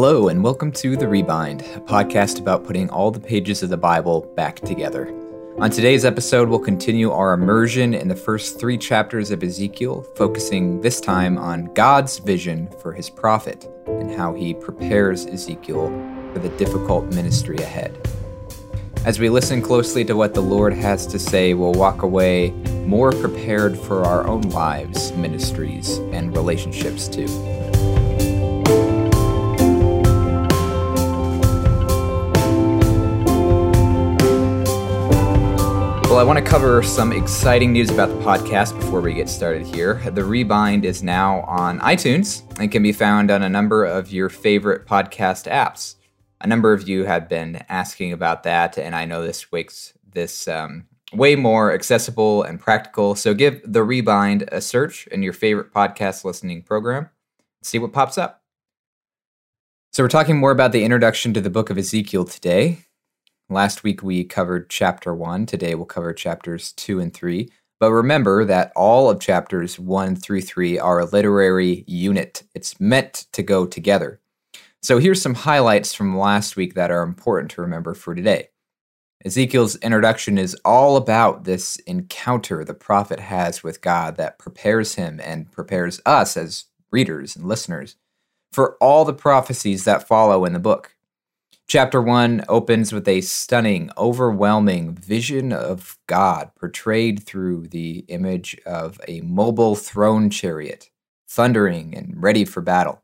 Hello, and welcome to The Rebind, a podcast about putting all the pages of the Bible back together. On today's episode, we'll continue our immersion in the first three chapters of Ezekiel, focusing this time on God's vision for his prophet and how he prepares Ezekiel for the difficult ministry ahead. As we listen closely to what the Lord has to say, we'll walk away more prepared for our own lives, ministries, and relationships too. I want to cover some exciting news about the podcast before we get started here. The Rebind is now on iTunes and can be found on a number of your favorite podcast apps. A number of you have been asking about that, and I know this makes this um, way more accessible and practical. So give The Rebind a search in your favorite podcast listening program. See what pops up. So, we're talking more about the introduction to the book of Ezekiel today. Last week we covered chapter one. Today we'll cover chapters two and three. But remember that all of chapters one through three are a literary unit, it's meant to go together. So here's some highlights from last week that are important to remember for today. Ezekiel's introduction is all about this encounter the prophet has with God that prepares him and prepares us as readers and listeners for all the prophecies that follow in the book. Chapter 1 opens with a stunning, overwhelming vision of God portrayed through the image of a mobile throne chariot, thundering and ready for battle.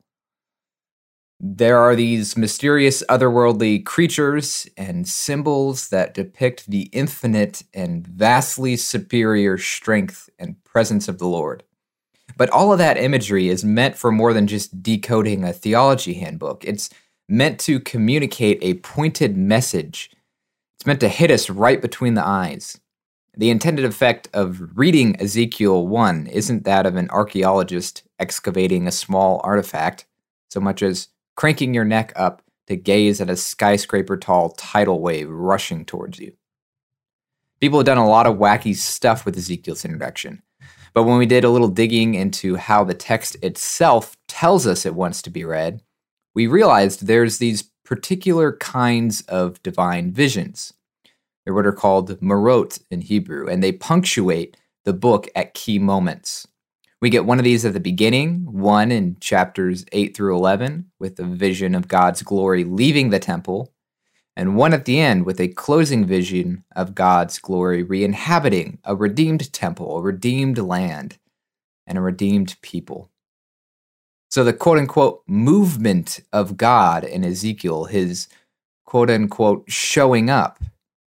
There are these mysterious otherworldly creatures and symbols that depict the infinite and vastly superior strength and presence of the Lord. But all of that imagery is meant for more than just decoding a theology handbook. It's meant to communicate a pointed message. It's meant to hit us right between the eyes. The intended effect of reading Ezekiel 1 isn't that of an archaeologist excavating a small artifact, so much as cranking your neck up to gaze at a skyscraper tall tidal wave rushing towards you. People have done a lot of wacky stuff with Ezekiel's introduction, but when we did a little digging into how the text itself tells us it wants to be read, we realized there's these particular kinds of divine visions. They're what are called marot in Hebrew, and they punctuate the book at key moments. We get one of these at the beginning, one in chapters 8 through 11, with the vision of God's glory leaving the temple, and one at the end with a closing vision of God's glory re inhabiting a redeemed temple, a redeemed land, and a redeemed people. So the quote unquote movement of God in Ezekiel, his quote unquote showing up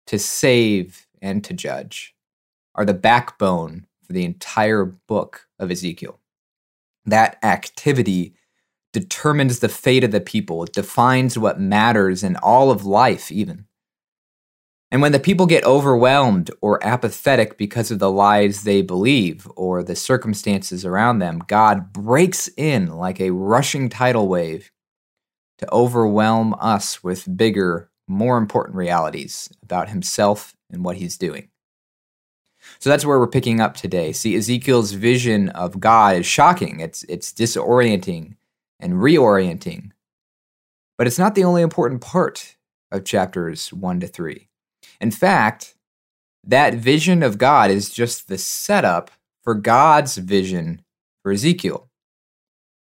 to save and to judge, are the backbone for the entire book of Ezekiel. That activity determines the fate of the people, it defines what matters in all of life, even. And when the people get overwhelmed or apathetic because of the lies they believe or the circumstances around them, God breaks in like a rushing tidal wave to overwhelm us with bigger, more important realities about himself and what he's doing. So that's where we're picking up today. See, Ezekiel's vision of God is shocking, it's, it's disorienting and reorienting. But it's not the only important part of chapters 1 to 3. In fact, that vision of God is just the setup for God's vision for Ezekiel,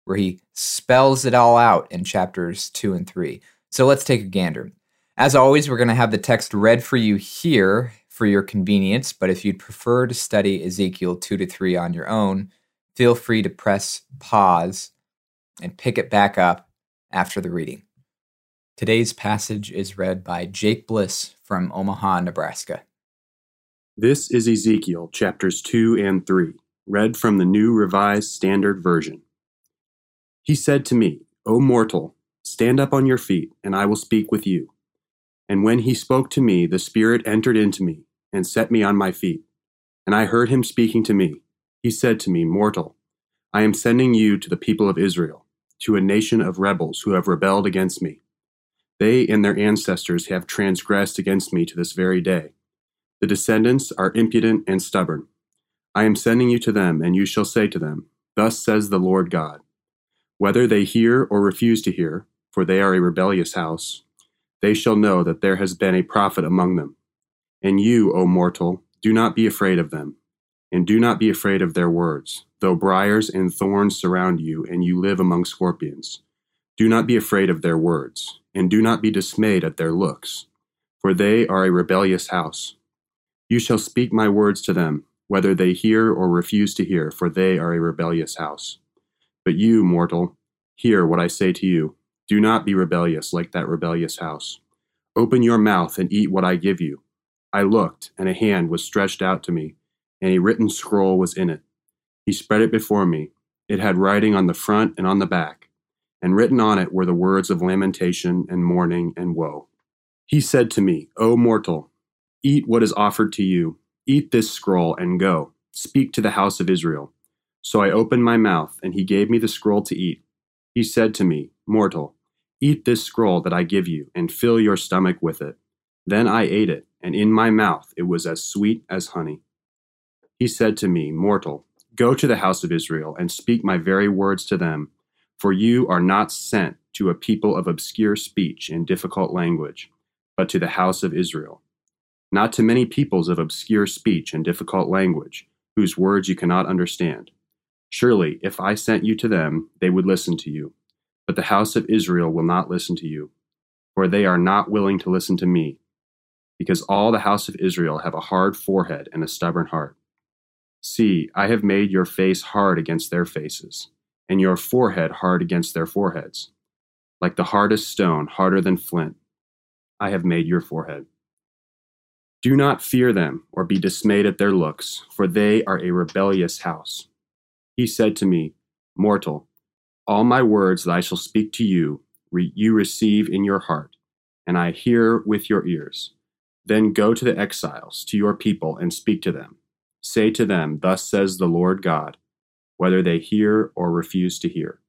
where he spells it all out in chapters 2 and 3. So let's take a gander. As always, we're going to have the text read for you here for your convenience, but if you'd prefer to study Ezekiel 2 to 3 on your own, feel free to press pause and pick it back up after the reading. Today's passage is read by Jake Bliss from Omaha, Nebraska. This is Ezekiel chapters 2 and 3, read from the New Revised Standard Version. He said to me, O mortal, stand up on your feet, and I will speak with you. And when he spoke to me, the Spirit entered into me and set me on my feet. And I heard him speaking to me. He said to me, Mortal, I am sending you to the people of Israel, to a nation of rebels who have rebelled against me. They and their ancestors have transgressed against me to this very day. The descendants are impudent and stubborn. I am sending you to them, and you shall say to them, Thus says the Lord God. Whether they hear or refuse to hear, for they are a rebellious house, they shall know that there has been a prophet among them. And you, O mortal, do not be afraid of them, and do not be afraid of their words, though briars and thorns surround you, and you live among scorpions. Do not be afraid of their words, and do not be dismayed at their looks, for they are a rebellious house. You shall speak my words to them, whether they hear or refuse to hear, for they are a rebellious house. But you, mortal, hear what I say to you. Do not be rebellious like that rebellious house. Open your mouth and eat what I give you. I looked, and a hand was stretched out to me, and a written scroll was in it. He spread it before me. It had writing on the front and on the back, and written on it were the words of lamentation and mourning and woe. He said to me, O mortal, eat what is offered to you. Eat this scroll and go. Speak to the house of Israel. So I opened my mouth, and he gave me the scroll to eat. He said to me, Mortal, eat this scroll that I give you, and fill your stomach with it. Then I ate it, and in my mouth it was as sweet as honey. He said to me, Mortal, go to the house of Israel, and speak my very words to them, for you are not sent to a people of obscure speech and difficult language, but to the house of Israel. Not to many peoples of obscure speech and difficult language, whose words you cannot understand. Surely, if I sent you to them, they would listen to you. But the house of Israel will not listen to you, for they are not willing to listen to me, because all the house of Israel have a hard forehead and a stubborn heart. See, I have made your face hard against their faces, and your forehead hard against their foreheads. Like the hardest stone, harder than flint, I have made your forehead. Do not fear them or be dismayed at their looks, for they are a rebellious house. He said to me, Mortal, all my words that I shall speak to you, re- you receive in your heart, and I hear with your ears. Then go to the exiles, to your people, and speak to them. Say to them, Thus says the Lord God, whether they hear or refuse to hear.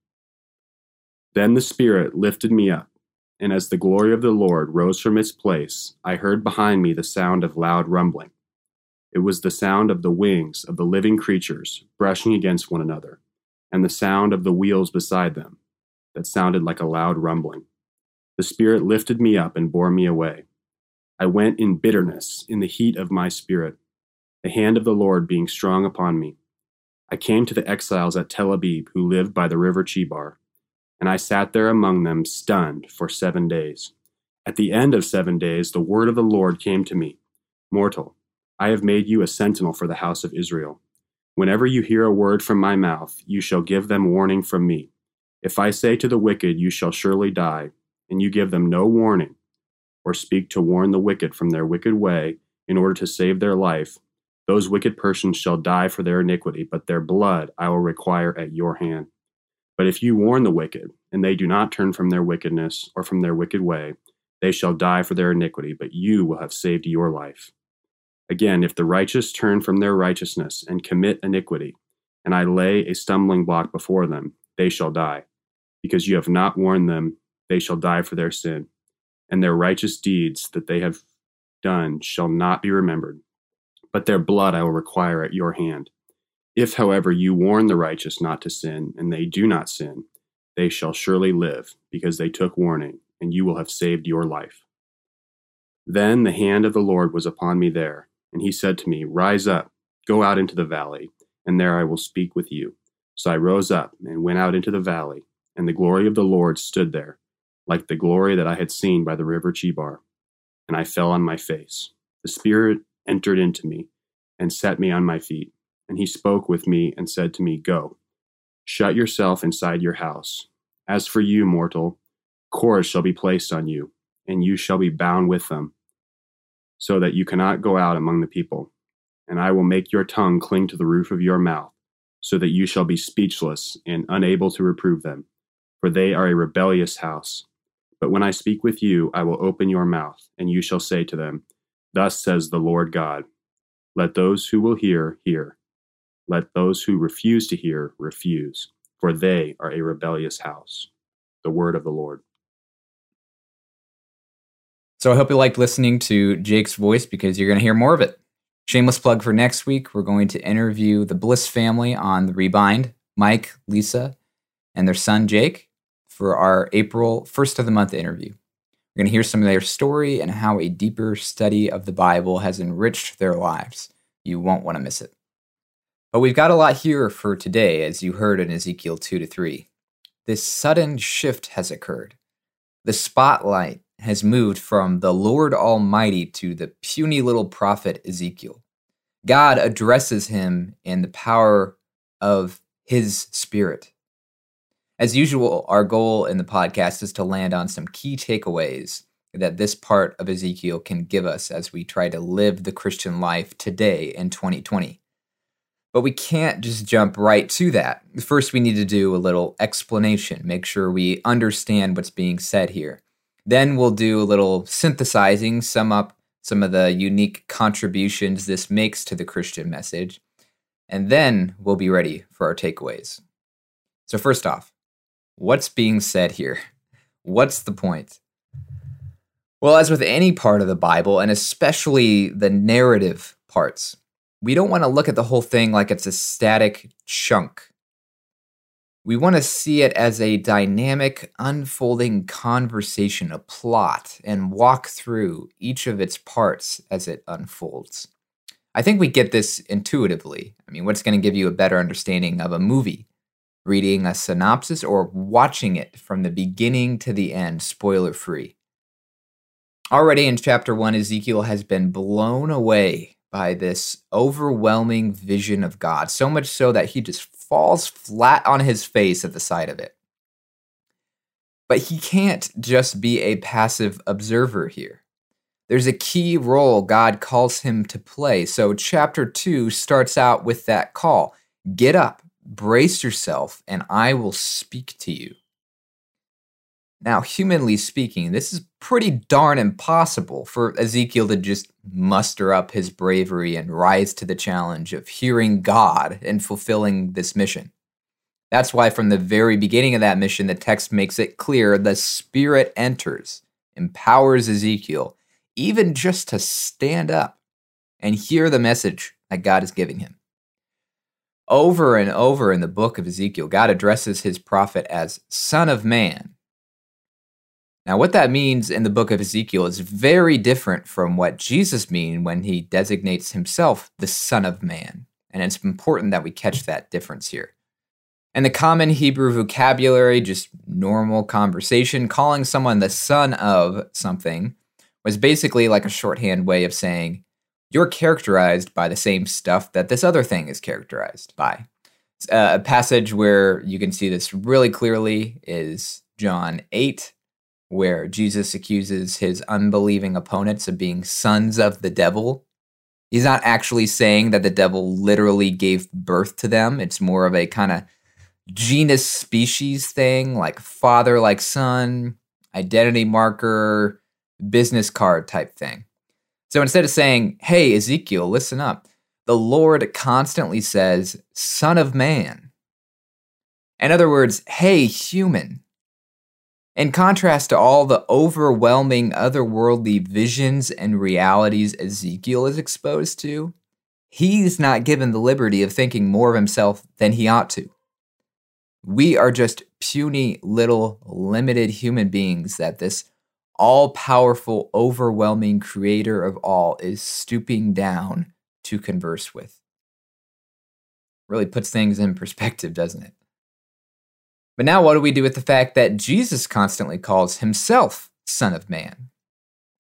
Then the Spirit lifted me up, and as the glory of the Lord rose from its place, I heard behind me the sound of loud rumbling. It was the sound of the wings of the living creatures brushing against one another, and the sound of the wheels beside them, that sounded like a loud rumbling. The Spirit lifted me up and bore me away. I went in bitterness, in the heat of my spirit, the hand of the Lord being strong upon me. I came to the exiles at Tel Abib who lived by the river Chebar, and I sat there among them, stunned, for seven days. At the end of seven days, the word of the Lord came to me Mortal, I have made you a sentinel for the house of Israel. Whenever you hear a word from my mouth, you shall give them warning from me. If I say to the wicked, You shall surely die, and you give them no warning, or speak to warn the wicked from their wicked way in order to save their life, those wicked persons shall die for their iniquity, but their blood I will require at your hand. But if you warn the wicked, and they do not turn from their wickedness or from their wicked way, they shall die for their iniquity, but you will have saved your life. Again, if the righteous turn from their righteousness and commit iniquity, and I lay a stumbling block before them, they shall die. Because you have not warned them, they shall die for their sin, and their righteous deeds that they have done shall not be remembered. But their blood I will require at your hand. If, however, you warn the righteous not to sin, and they do not sin, they shall surely live, because they took warning, and you will have saved your life. Then the hand of the Lord was upon me there and he said to me, Rise up, go out into the valley, and there I will speak with you. So I rose up and went out into the valley, and the glory of the Lord stood there, like the glory that I had seen by the river Chebar. And I fell on my face. The Spirit entered into me and set me on my feet. And he spoke with me and said to me, Go, shut yourself inside your house. As for you, mortal, cords shall be placed on you, and you shall be bound with them so that you cannot go out among the people. And I will make your tongue cling to the roof of your mouth, so that you shall be speechless and unable to reprove them. For they are a rebellious house. But when I speak with you, I will open your mouth, and you shall say to them, Thus says the Lord God Let those who will hear, hear. Let those who refuse to hear, refuse. For they are a rebellious house. The word of the Lord. So I hope you liked listening to Jake's voice because you're going to hear more of it. Shameless plug for next week. We're going to interview the Bliss family on the Rebind, Mike, Lisa, and their son Jake. for our April first of the month interview. We're going to hear some of their story and how a deeper study of the Bible has enriched their lives. You won't want to miss it. But we've got a lot here for today, as you heard in Ezekiel 2 to 3. This sudden shift has occurred. The spotlight has moved from the Lord Almighty to the puny little prophet Ezekiel. God addresses him in the power of his spirit. As usual, our goal in the podcast is to land on some key takeaways that this part of Ezekiel can give us as we try to live the Christian life today in 2020. But we can't just jump right to that. First, we need to do a little explanation, make sure we understand what's being said here. Then we'll do a little synthesizing, sum up some of the unique contributions this makes to the Christian message, and then we'll be ready for our takeaways. So, first off, what's being said here? What's the point? Well, as with any part of the Bible, and especially the narrative parts, we don't want to look at the whole thing like it's a static chunk. We want to see it as a dynamic, unfolding conversation, a plot, and walk through each of its parts as it unfolds. I think we get this intuitively. I mean, what's going to give you a better understanding of a movie? Reading a synopsis or watching it from the beginning to the end, spoiler free. Already in chapter 1, Ezekiel has been blown away by this overwhelming vision of God, so much so that he just falls flat on his face at the sight of it. But he can't just be a passive observer here. There's a key role God calls him to play. So, chapter 2 starts out with that call Get up, brace yourself, and I will speak to you. Now, humanly speaking, this is pretty darn impossible for Ezekiel to just muster up his bravery and rise to the challenge of hearing God and fulfilling this mission. That's why, from the very beginning of that mission, the text makes it clear the Spirit enters, empowers Ezekiel, even just to stand up and hear the message that God is giving him. Over and over in the book of Ezekiel, God addresses his prophet as Son of Man now, what that means in the book of Ezekiel is very different from what Jesus means when he designates himself the Son of Man. And it's important that we catch that difference here. In the common Hebrew vocabulary, just normal conversation, calling someone the son of something was basically like a shorthand way of saying, you're characterized by the same stuff that this other thing is characterized by. Uh, a passage where you can see this really clearly is John 8, where Jesus accuses his unbelieving opponents of being sons of the devil. He's not actually saying that the devil literally gave birth to them. It's more of a kind of genus species thing, like father like son, identity marker, business card type thing. So instead of saying, hey, Ezekiel, listen up, the Lord constantly says, Son of Man. In other words, hey, human. In contrast to all the overwhelming otherworldly visions and realities Ezekiel is exposed to, he's not given the liberty of thinking more of himself than he ought to. We are just puny little limited human beings that this all powerful, overwhelming creator of all is stooping down to converse with. Really puts things in perspective, doesn't it? But now, what do we do with the fact that Jesus constantly calls himself Son of Man?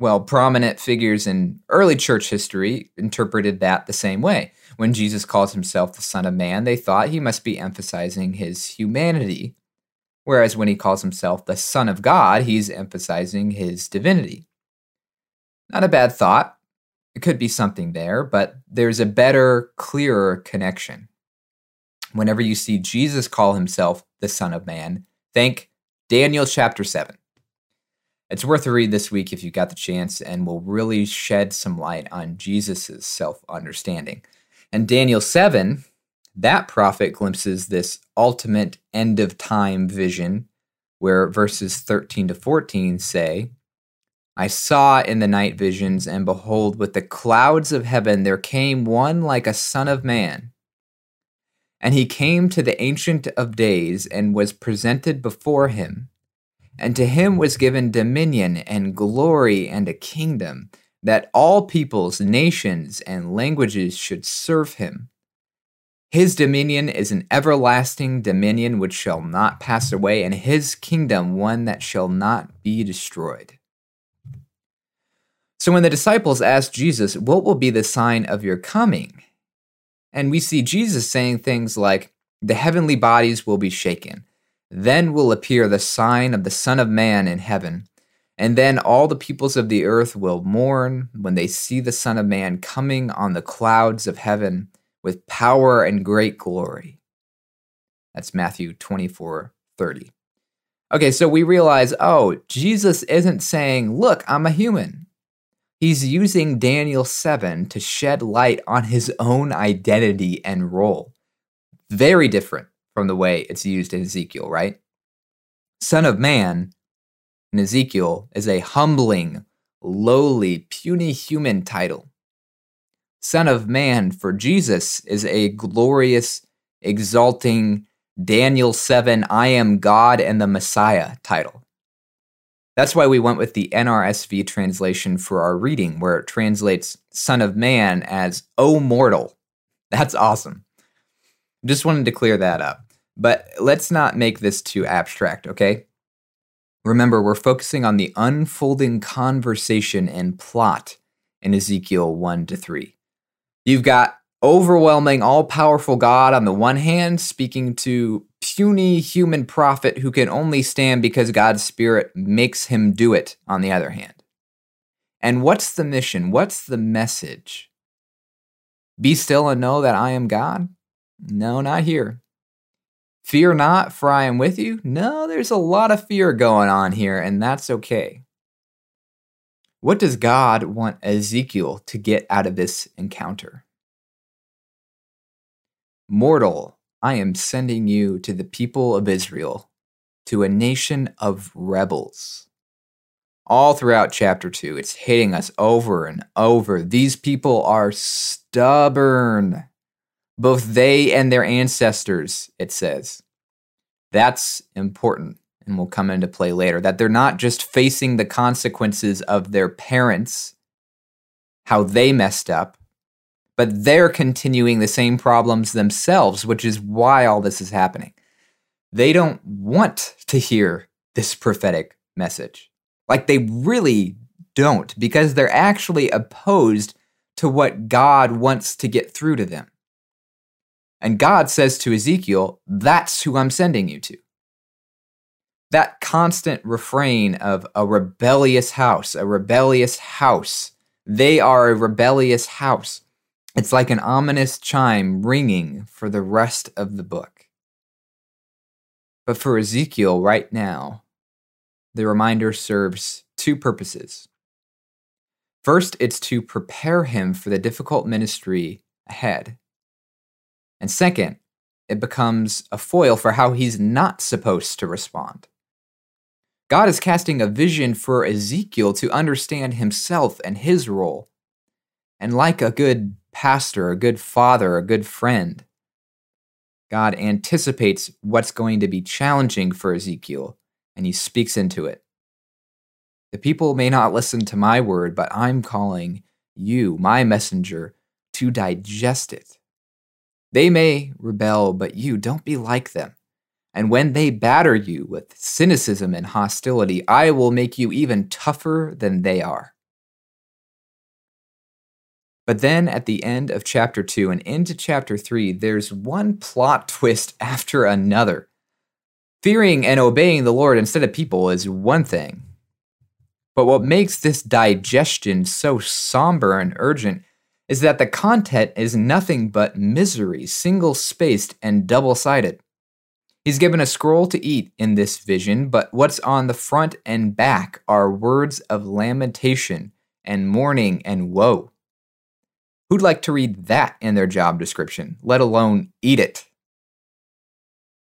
Well, prominent figures in early church history interpreted that the same way. When Jesus calls himself the Son of Man, they thought he must be emphasizing his humanity, whereas when he calls himself the Son of God, he's emphasizing his divinity. Not a bad thought. It could be something there, but there's a better, clearer connection whenever you see Jesus call himself the Son of Man, think Daniel chapter 7. It's worth a read this week if you got the chance and will really shed some light on Jesus' self understanding. And Daniel 7, that prophet glimpses this ultimate end of time vision where verses 13 to 14 say, I saw in the night visions, and behold, with the clouds of heaven there came one like a son of man and he came to the Ancient of Days and was presented before him, And to him was given dominion and glory and a kingdom, that all peoples, nations, and languages should serve him. His dominion is an everlasting dominion which shall not pass away, and his kingdom one that shall not be destroyed. So when the disciples asked Jesus, What will be the sign of your coming? And we see Jesus saying things like, The heavenly bodies will be shaken. Then will appear the sign of the Son of Man in heaven. And then all the peoples of the earth will mourn when they see the Son of Man coming on the clouds of heaven with power and great glory. That's Matthew 24 30. Okay, so we realize, oh, Jesus isn't saying, look, I'm a human. He's using Daniel 7 to shed light on his own identity and role. Very different from the way it's used in Ezekiel, right? Son of Man in Ezekiel is a humbling, lowly, puny human title. Son of Man for Jesus is a glorious, exalting Daniel 7, I am God and the Messiah title. That's why we went with the NRSV translation for our reading, where it translates Son of Man as O mortal. That's awesome. Just wanted to clear that up. But let's not make this too abstract, okay? Remember, we're focusing on the unfolding conversation and plot in Ezekiel 1 to 3. You've got overwhelming, all powerful God on the one hand, speaking to puny human prophet who can only stand because God's Spirit makes him do it on the other hand. And what's the mission? What's the message? Be still and know that I am God? No, not here. Fear not, for I am with you? No, there's a lot of fear going on here, and that's okay. What does God want Ezekiel to get out of this encounter? Mortal, I am sending you to the people of Israel, to a nation of rebels. All throughout chapter 2, it's hitting us over and over. These people are stubborn. Both they and their ancestors, it says. That's important and will come into play later, that they're not just facing the consequences of their parents, how they messed up, but they're continuing the same problems themselves, which is why all this is happening. They don't want to hear this prophetic message. Like they really don't, because they're actually opposed to what God wants to get through to them. And God says to Ezekiel, That's who I'm sending you to that constant refrain of a rebellious house, a rebellious house. They are a rebellious house. It's like an ominous chime ringing for the rest of the book. But for Ezekiel right now, the reminder serves two purposes. First, it's to prepare him for the difficult ministry ahead. And second, it becomes a foil for how he's not supposed to respond. God is casting a vision for Ezekiel to understand himself and his role. And like a good pastor, a good father, a good friend, God anticipates what's going to be challenging for Ezekiel and he speaks into it. The people may not listen to my word, but I'm calling you, my messenger, to digest it. They may rebel, but you don't be like them. And when they batter you with cynicism and hostility, I will make you even tougher than they are. But then at the end of chapter 2 and into chapter 3, there's one plot twist after another. Fearing and obeying the Lord instead of people is one thing. But what makes this digestion so somber and urgent is that the content is nothing but misery, single spaced and double sided. He's given a scroll to eat in this vision, but what's on the front and back are words of lamentation and mourning and woe. Who'd like to read that in their job description, let alone eat it?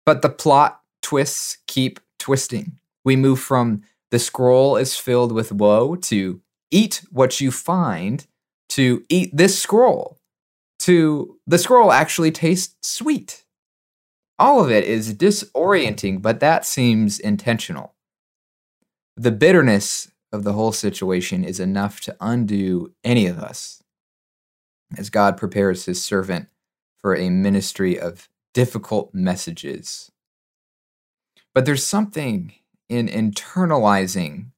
But the plot twists keep twisting. We move from the scroll is filled with woe to eat what you find to eat this scroll to the scroll actually tastes sweet all of it is disorienting, but that seems intentional. The bitterness of the whole situation is enough to undo any of us as God prepares his servant for a ministry of difficult messages. But there's something in internalizing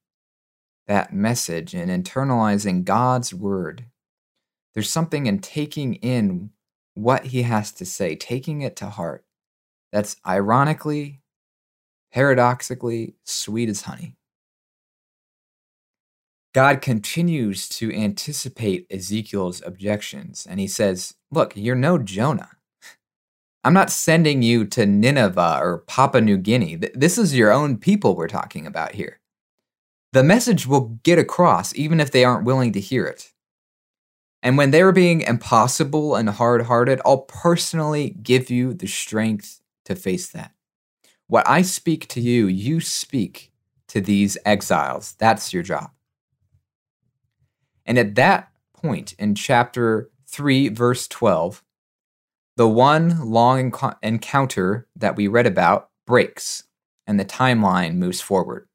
that message and internalizing God's word. There's something in taking in what he has to say, taking it to heart. That's ironically, paradoxically sweet as honey. God continues to anticipate Ezekiel's objections, and he says, Look, you're no Jonah. I'm not sending you to Nineveh or Papua New Guinea. This is your own people we're talking about here. The message will get across even if they aren't willing to hear it. And when they're being impossible and hard hearted, I'll personally give you the strength to face that. What I speak to you, you speak to these exiles. That's your job. And at that point in chapter 3, verse 12, the one long enc- encounter that we read about breaks and the timeline moves forward.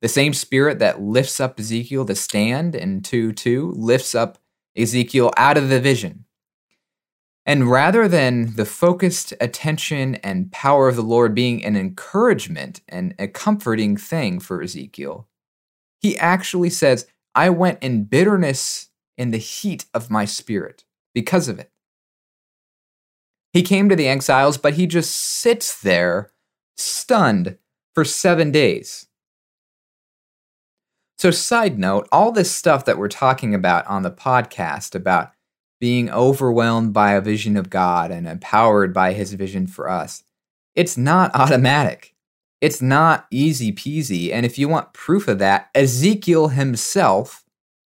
The same spirit that lifts up Ezekiel to stand in 2 2 lifts up Ezekiel out of the vision. And rather than the focused attention and power of the Lord being an encouragement and a comforting thing for Ezekiel, he actually says, I went in bitterness in the heat of my spirit because of it. He came to the exiles, but he just sits there stunned for seven days. So, side note, all this stuff that we're talking about on the podcast about being overwhelmed by a vision of God and empowered by his vision for us, it's not automatic. It's not easy peasy. And if you want proof of that, Ezekiel himself,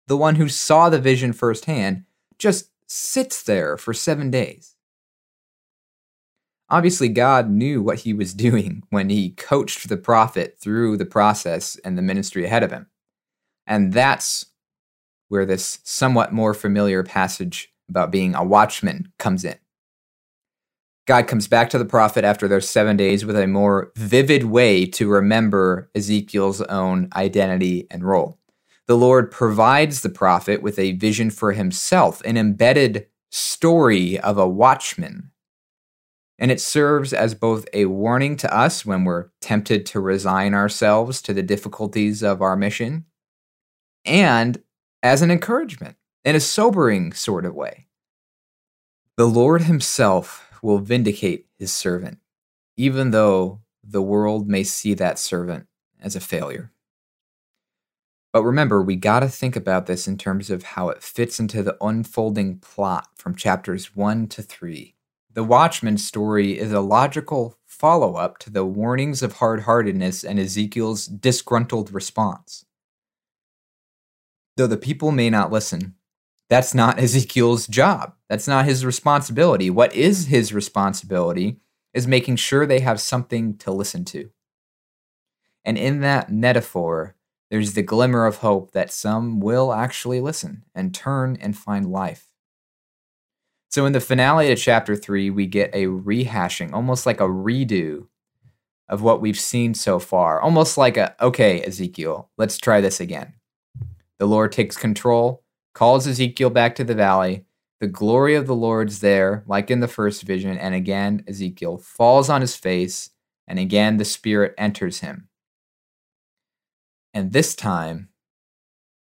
the one who saw the vision firsthand, just sits there for seven days. Obviously, God knew what he was doing when he coached the prophet through the process and the ministry ahead of him. And that's where this somewhat more familiar passage about being a watchman comes in. God comes back to the prophet after those seven days with a more vivid way to remember Ezekiel's own identity and role. The Lord provides the prophet with a vision for himself, an embedded story of a watchman. And it serves as both a warning to us when we're tempted to resign ourselves to the difficulties of our mission, and as an encouragement in a sobering sort of way. The Lord Himself will vindicate His servant, even though the world may see that servant as a failure. But remember, we got to think about this in terms of how it fits into the unfolding plot from chapters 1 to 3. The Watchman story is a logical follow up to the warnings of hard heartedness and Ezekiel's disgruntled response though the people may not listen. That's not Ezekiel's job. That's not his responsibility. What is his responsibility is making sure they have something to listen to. And in that metaphor, there's the glimmer of hope that some will actually listen and turn and find life. So, in the finale of chapter three, we get a rehashing, almost like a redo of what we've seen so far. Almost like a, okay, Ezekiel, let's try this again. The Lord takes control, calls Ezekiel back to the valley. The glory of the Lord's there, like in the first vision. And again, Ezekiel falls on his face, and again, the Spirit enters him. And this time,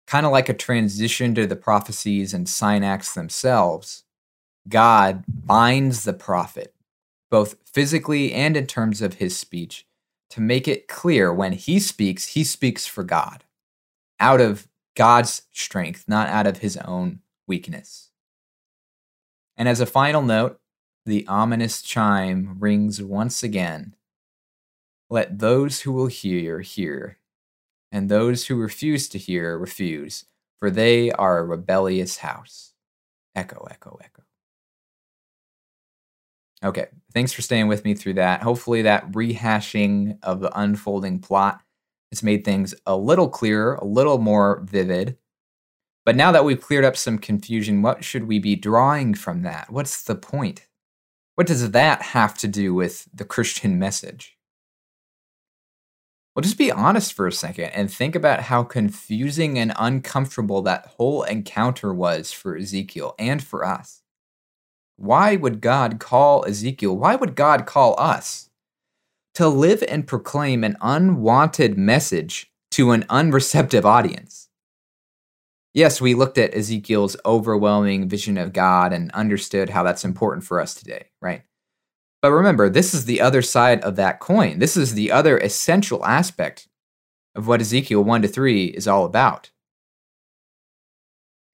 kind of like a transition to the prophecies and sign acts themselves, God binds the prophet, both physically and in terms of his speech, to make it clear when he speaks, he speaks for God, out of God's strength, not out of his own weakness. And as a final note, the ominous chime rings once again. Let those who will hear, hear, and those who refuse to hear, refuse, for they are a rebellious house. Echo, echo, echo. Okay, thanks for staying with me through that. Hopefully, that rehashing of the unfolding plot it's made things a little clearer, a little more vivid. But now that we've cleared up some confusion, what should we be drawing from that? What's the point? What does that have to do with the Christian message? Well, just be honest for a second and think about how confusing and uncomfortable that whole encounter was for Ezekiel and for us. Why would God call Ezekiel? Why would God call us to live and proclaim an unwanted message to an unreceptive audience? Yes, we looked at Ezekiel's overwhelming vision of God and understood how that's important for us today, right? But remember, this is the other side of that coin. This is the other essential aspect of what Ezekiel 1 to 3 is all about.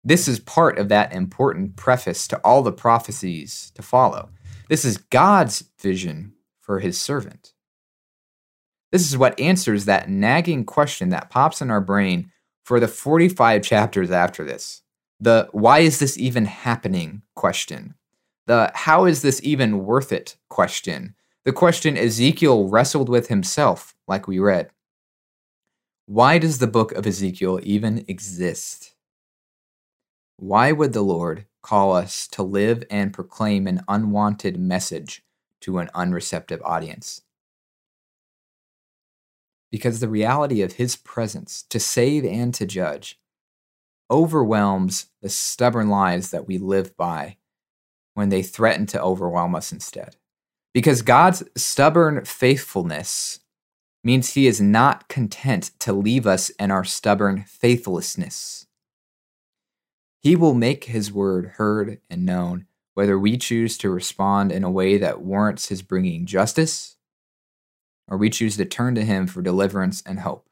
This is part of that important preface to all the prophecies to follow. This is God's vision for his servant. This is what answers that nagging question that pops in our brain for the 45 chapters after this. The why is this even happening question the how is this even worth it question, the question Ezekiel wrestled with himself, like we read. Why does the book of Ezekiel even exist? Why would the Lord call us to live and proclaim an unwanted message to an unreceptive audience? Because the reality of his presence to save and to judge overwhelms the stubborn lies that we live by when they threaten to overwhelm us instead. Because God's stubborn faithfulness means he is not content to leave us in our stubborn faithlessness. He will make his word heard and known, whether we choose to respond in a way that warrants his bringing justice, or we choose to turn to him for deliverance and hope.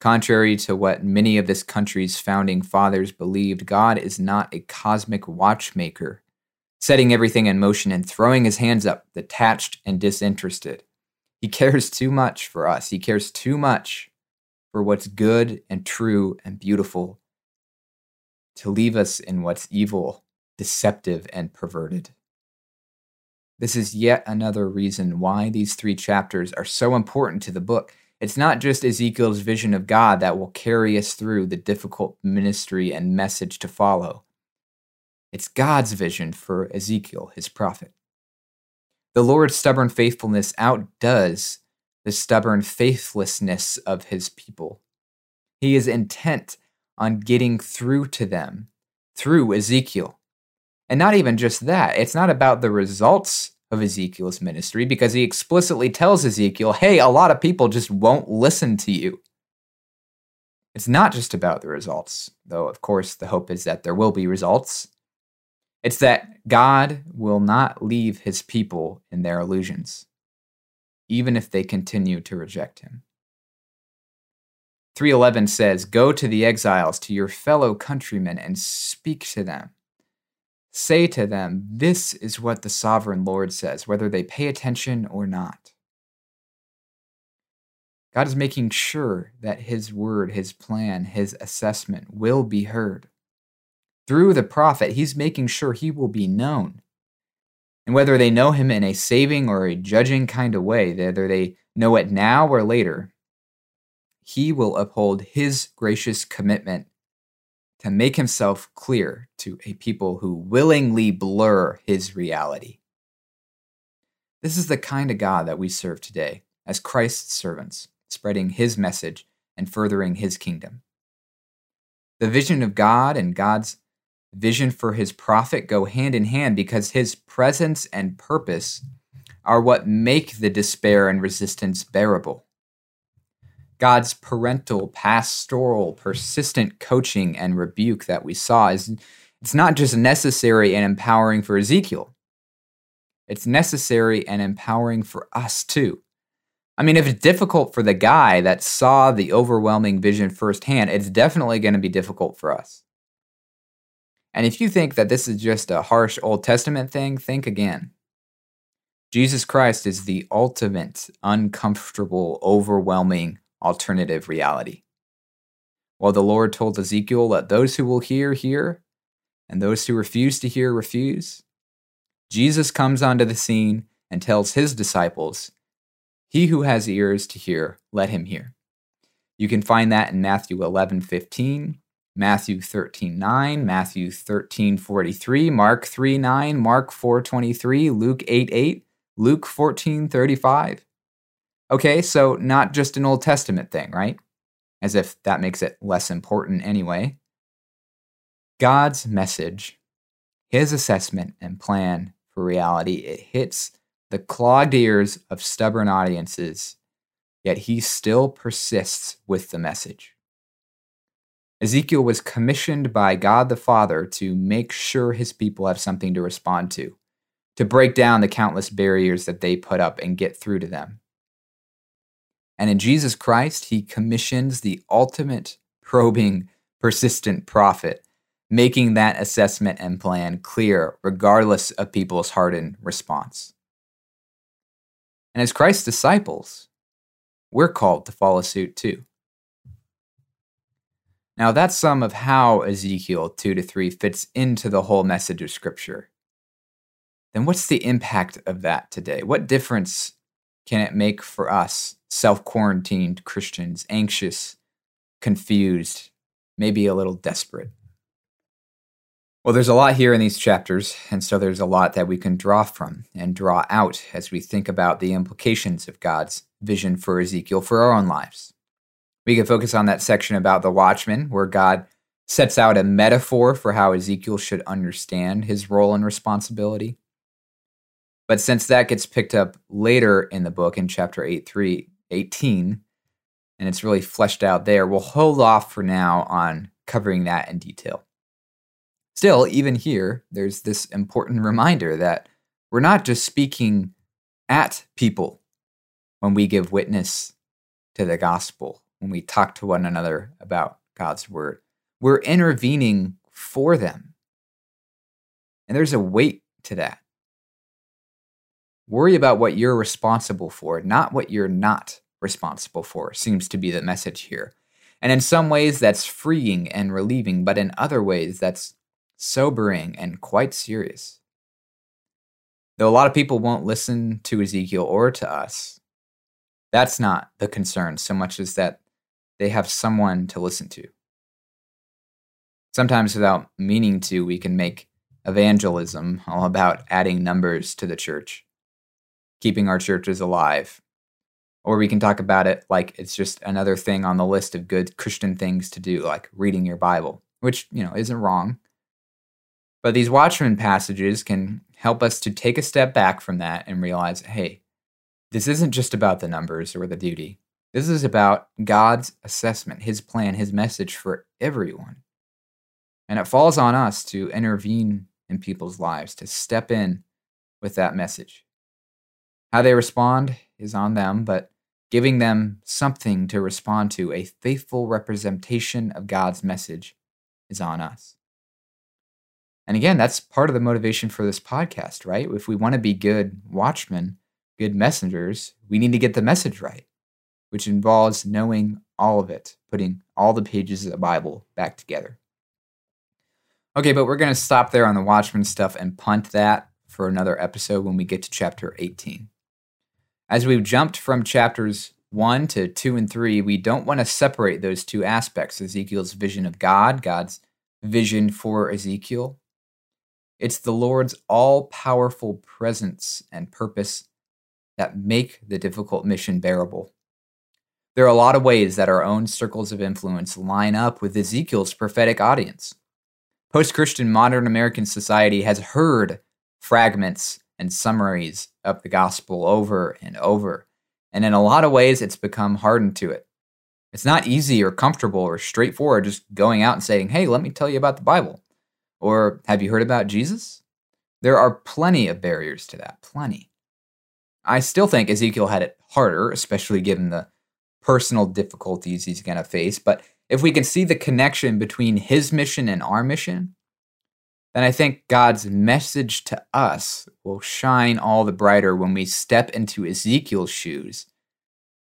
Contrary to what many of this country's founding fathers believed, God is not a cosmic watchmaker, setting everything in motion and throwing his hands up, detached and disinterested. He cares too much for us. He cares too much for what's good and true and beautiful to leave us in what's evil, deceptive, and perverted. This is yet another reason why these three chapters are so important to the book it's not just Ezekiel's vision of God that will carry us through the difficult ministry and message to follow. It's God's vision for Ezekiel, his prophet. The Lord's stubborn faithfulness outdoes the stubborn faithlessness of his people. He is intent on getting through to them through Ezekiel. And not even just that, it's not about the results of Ezekiel's ministry because he explicitly tells Ezekiel, hey, a lot of people just won't listen to you. It's not just about the results, though, of course, the hope is that there will be results. It's that God will not leave his people in their illusions, even if they continue to reject him. 311 says, Go to the exiles, to your fellow countrymen, and speak to them. Say to them, This is what the sovereign Lord says, whether they pay attention or not. God is making sure that His word, His plan, His assessment will be heard. Through the prophet, He's making sure He will be known. And whether they know Him in a saving or a judging kind of way, whether they know it now or later, He will uphold His gracious commitment make himself clear to a people who willingly blur his reality. This is the kind of God that we serve today as Christ's servants, spreading his message and furthering his kingdom. The vision of God and God's vision for his prophet go hand in hand because his presence and purpose are what make the despair and resistance bearable. God's parental, pastoral, persistent coaching and rebuke that we saw is it's not just necessary and empowering for Ezekiel. It's necessary and empowering for us too. I mean, if it's difficult for the guy that saw the overwhelming vision firsthand, it's definitely going to be difficult for us. And if you think that this is just a harsh Old Testament thing, think again. Jesus Christ is the ultimate, uncomfortable, overwhelming, alternative reality. While the Lord told Ezekiel, Let those who will hear, hear, and those who refuse to hear, refuse, Jesus comes onto the scene and tells his disciples, He who has ears to hear, let him hear. You can find that in Matthew 11 15, Matthew 13 9, Matthew 13 43, Mark 3 9, Mark 4 23, Luke 8 8, Luke 14 35. Okay, so not just an Old Testament thing, right? As if that makes it less important anyway. God's message, his assessment and plan for reality, it hits the clogged ears of stubborn audiences, yet he still persists with the message. Ezekiel was commissioned by God the Father to make sure his people have something to respond to, to break down the countless barriers that they put up and get through to them. And in Jesus Christ, he commissions the ultimate probing, persistent prophet, making that assessment and plan clear regardless of people's hardened response. And as Christ's disciples, we're called to follow suit too. Now, that's some of how Ezekiel 2 to 3 fits into the whole message of Scripture. Then, what's the impact of that today? What difference can it make for us, self quarantined Christians, anxious, confused, maybe a little desperate? Well, there's a lot here in these chapters, and so there's a lot that we can draw from and draw out as we think about the implications of God's vision for Ezekiel for our own lives. We can focus on that section about the watchman, where God sets out a metaphor for how Ezekiel should understand his role and responsibility. But since that gets picked up later in the book in chapter 8, 3, 18, and it's really fleshed out there, we'll hold off for now on covering that in detail. Still, even here, there's this important reminder that we're not just speaking at people when we give witness to the gospel, when we talk to one another about God's word. We're intervening for them. And there's a weight to that. Worry about what you're responsible for, not what you're not responsible for, seems to be the message here. And in some ways, that's freeing and relieving, but in other ways, that's sobering, and quite serious. Though a lot of people won't listen to Ezekiel or to us, that's not the concern so much as that they have someone to listen to. Sometimes, without meaning to, we can make evangelism all about adding numbers to the church, keeping our churches alive. Or we can talk about it like it's just another thing on the list of good Christian things to do, like reading your Bible, which, you know, isn't wrong. But these Watchmen passages can help us to take a step back from that and realize hey, this isn't just about the numbers or the duty. This is about God's assessment, His plan, His message for everyone. And it falls on us to intervene in people's lives, to step in with that message. How they respond is on them, but giving them something to respond to, a faithful representation of God's message, is on us. And again, that's part of the motivation for this podcast, right? If we want to be good watchmen, good messengers, we need to get the message right, which involves knowing all of it, putting all the pages of the Bible back together. Okay, but we're going to stop there on the watchman stuff and punt that for another episode when we get to chapter 18. As we've jumped from chapters 1 to 2 and 3, we don't want to separate those two aspects Ezekiel's vision of God, God's vision for Ezekiel, it's the Lord's all powerful presence and purpose that make the difficult mission bearable. There are a lot of ways that our own circles of influence line up with Ezekiel's prophetic audience. Post Christian modern American society has heard fragments and summaries of the gospel over and over, and in a lot of ways, it's become hardened to it. It's not easy or comfortable or straightforward just going out and saying, Hey, let me tell you about the Bible. Or have you heard about Jesus? There are plenty of barriers to that, plenty. I still think Ezekiel had it harder, especially given the personal difficulties he's going to face. But if we can see the connection between his mission and our mission, then I think God's message to us will shine all the brighter when we step into Ezekiel's shoes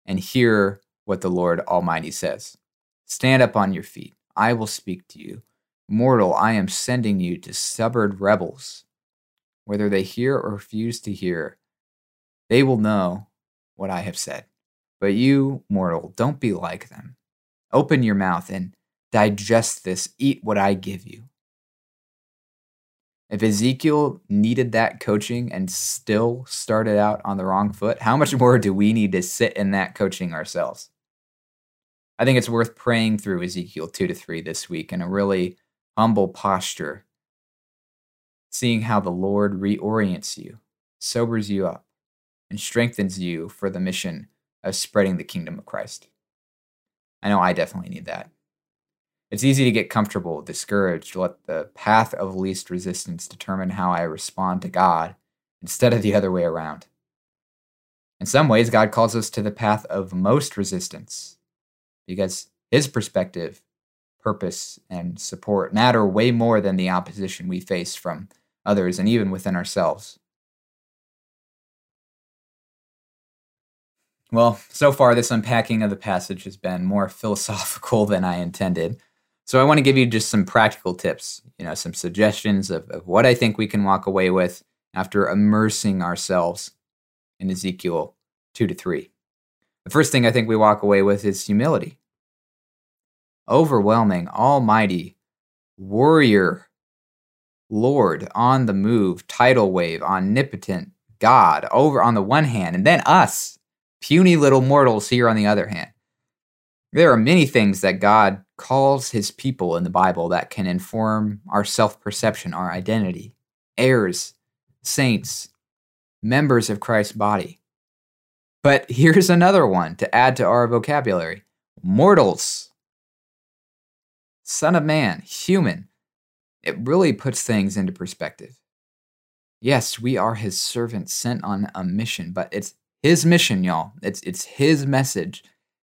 and hear what the Lord Almighty says. Stand up on your feet. I will speak to you. Mortal, I am sending you to stubborn rebels. Whether they hear or refuse to hear, they will know what I have said. But you, mortal, don't be like them. Open your mouth and digest this, eat what I give you. If Ezekiel needed that coaching and still started out on the wrong foot, how much more do we need to sit in that coaching ourselves? I think it's worth praying through Ezekiel 2 to 3 this week in a really humble posture, seeing how the Lord reorients you, sobers you up, and strengthens you for the mission of spreading the kingdom of Christ. I know I definitely need that. It's easy to get comfortable, discouraged, let the path of least resistance determine how I respond to God instead of the other way around. In some ways, God calls us to the path of most resistance because His perspective, purpose, and support matter way more than the opposition we face from others and even within ourselves. Well, so far, this unpacking of the passage has been more philosophical than I intended. So I want to give you just some practical tips, you know, some suggestions of, of what I think we can walk away with after immersing ourselves in Ezekiel 2 to 3. The first thing I think we walk away with is humility. Overwhelming, almighty, warrior, Lord, on the move, tidal wave, omnipotent, God, over on the one hand, and then us, puny little mortals here on the other hand. There are many things that God calls his people in the Bible that can inform our self perception, our identity, heirs, saints, members of Christ's body. But here's another one to add to our vocabulary mortals, son of man, human. It really puts things into perspective. Yes, we are his servants sent on a mission, but it's his mission, y'all. It's, it's his message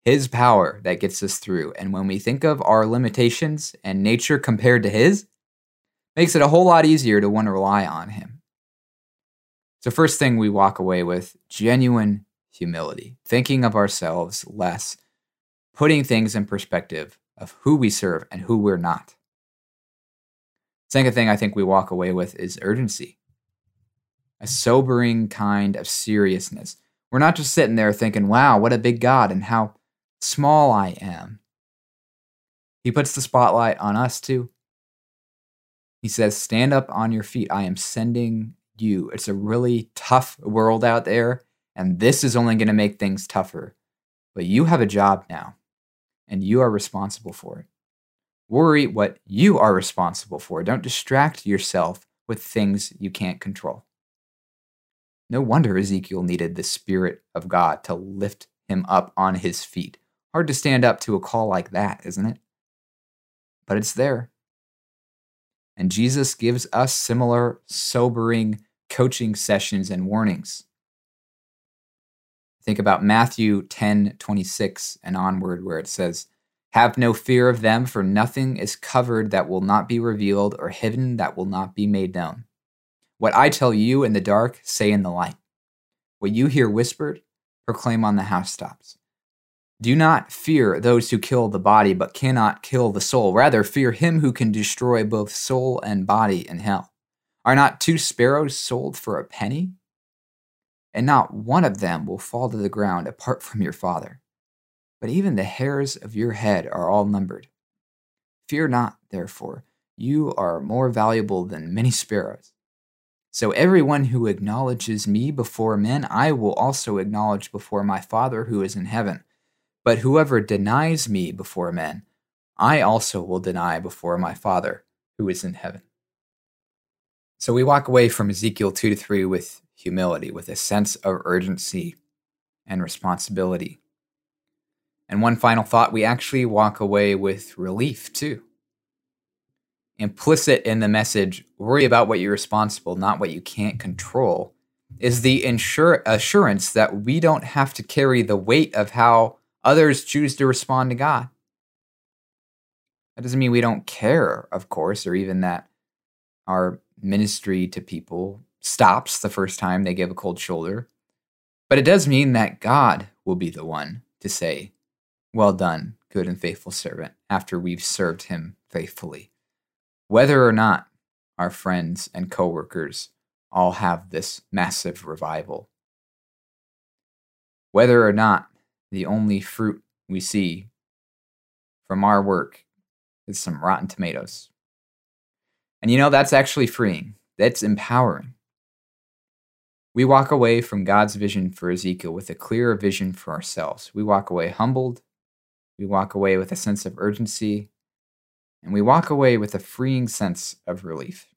his power that gets us through. And when we think of our limitations and nature compared to His, makes it a whole lot easier to want to rely on Him. So, first thing we walk away with genuine humility, thinking of ourselves less, putting things in perspective of who we serve and who we're not. Second thing I think we walk away with is urgency, a sobering kind of seriousness. We're not just sitting there thinking, wow, what a big God and how small I am. He puts the spotlight on us too. He says, Stand up on your feet. I am sending you. It's a really tough world out there, and this is only going to make things tougher. But you have a job now, and you are responsible for it. Worry what you are responsible for. Don't distract yourself with things you can't control. No wonder Ezekiel needed the Spirit of God to lift him up on his feet. Hard to stand up to a call like that, isn't it? But it's there. And Jesus gives us similar sobering coaching sessions and warnings. Think about Matthew 10 26 and onward, where it says, Have no fear of them, for nothing is covered that will not be revealed, or hidden that will not be made known. What I tell you in the dark, say in the light. What you hear whispered, proclaim on the housetops. Do not fear those who kill the body, but cannot kill the soul. Rather, fear him who can destroy both soul and body in hell. Are not two sparrows sold for a penny? And not one of them will fall to the ground apart from your Father. But even the hairs of your head are all numbered. Fear not, therefore, you are more valuable than many sparrows. So everyone who acknowledges me before men, I will also acknowledge before my Father who is in heaven. But whoever denies me before men, I also will deny before my Father who is in heaven. So we walk away from Ezekiel 2 to 3 with humility, with a sense of urgency and responsibility. And one final thought we actually walk away with relief too. Implicit in the message, worry about what you're responsible, not what you can't control, is the insur- assurance that we don't have to carry the weight of how Others choose to respond to God. That doesn't mean we don't care, of course, or even that our ministry to people stops the first time they give a cold shoulder. But it does mean that God will be the one to say, Well done, good and faithful servant, after we've served him faithfully. Whether or not our friends and coworkers all have this massive revival. Whether or not the only fruit we see from our work is some rotten tomatoes. And you know, that's actually freeing That's empowering. We walk away from God's vision for Ezekiel with a clearer vision for ourselves. We walk away humbled. We walk away with a sense of urgency. And we walk away with a freeing sense of relief.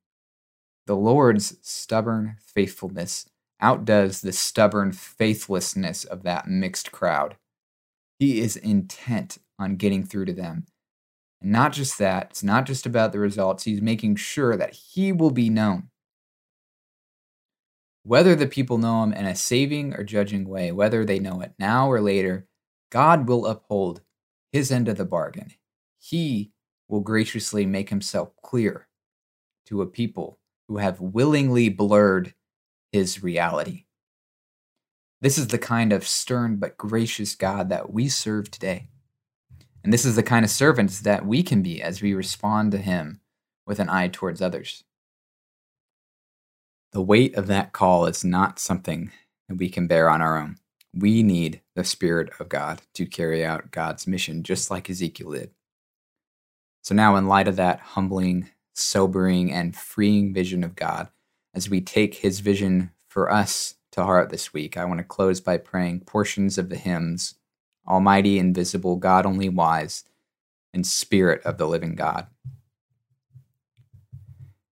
The Lord's stubborn faithfulness outdoes the stubborn faithlessness of that mixed crowd. He is intent on getting through to them. And not just that, it's not just about the results, he's making sure that he will be known. Whether the people know him in a saving or judging way, whether they know it now or later, God will uphold his end of the bargain. He will graciously make himself clear to a people who have willingly blurred his reality. This is the kind of stern but gracious God that we serve today. And this is the kind of servants that we can be as we respond to him with an eye towards others. The weight of that call is not something that we can bear on our own. We need the Spirit of God to carry out God's mission, just like Ezekiel did. So, now, in light of that humbling, sobering, and freeing vision of God, as we take his vision for us to heart this week, I want to close by praying portions of the hymns Almighty, Invisible, God Only Wise, and Spirit of the Living God.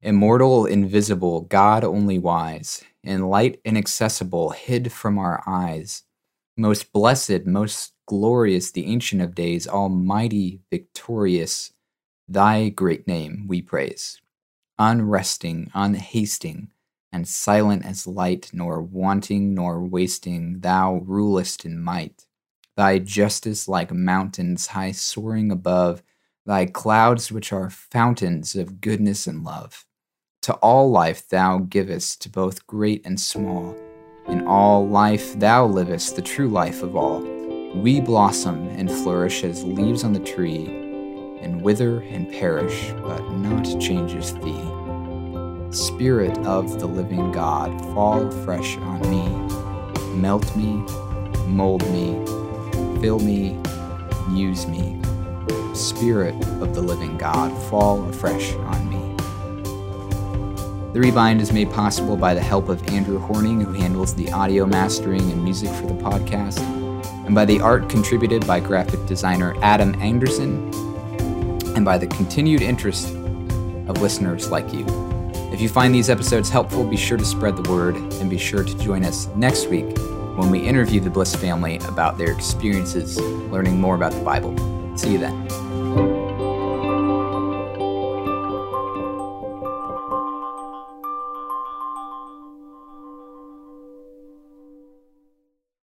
Immortal, invisible, God only wise, in light inaccessible, hid from our eyes. Most blessed, most glorious, the Ancient of Days, Almighty, victorious, Thy great name we praise. Unresting, unhasting, and silent as light, nor wanting nor wasting, Thou rulest in might. Thy justice like mountains high soaring above, Thy clouds which are fountains of goodness and love. To all life thou givest, to both great and small. In all life thou livest, the true life of all. We blossom and flourish as leaves on the tree, and wither and perish, but not changes thee. Spirit of the living God, fall fresh on me. Melt me, mold me, fill me, use me. Spirit of the living God, fall afresh on me. The Rebind is made possible by the help of Andrew Horning, who handles the audio mastering and music for the podcast, and by the art contributed by graphic designer Adam Anderson, and by the continued interest of listeners like you. If you find these episodes helpful, be sure to spread the word and be sure to join us next week when we interview the Bliss family about their experiences learning more about the Bible. See you then.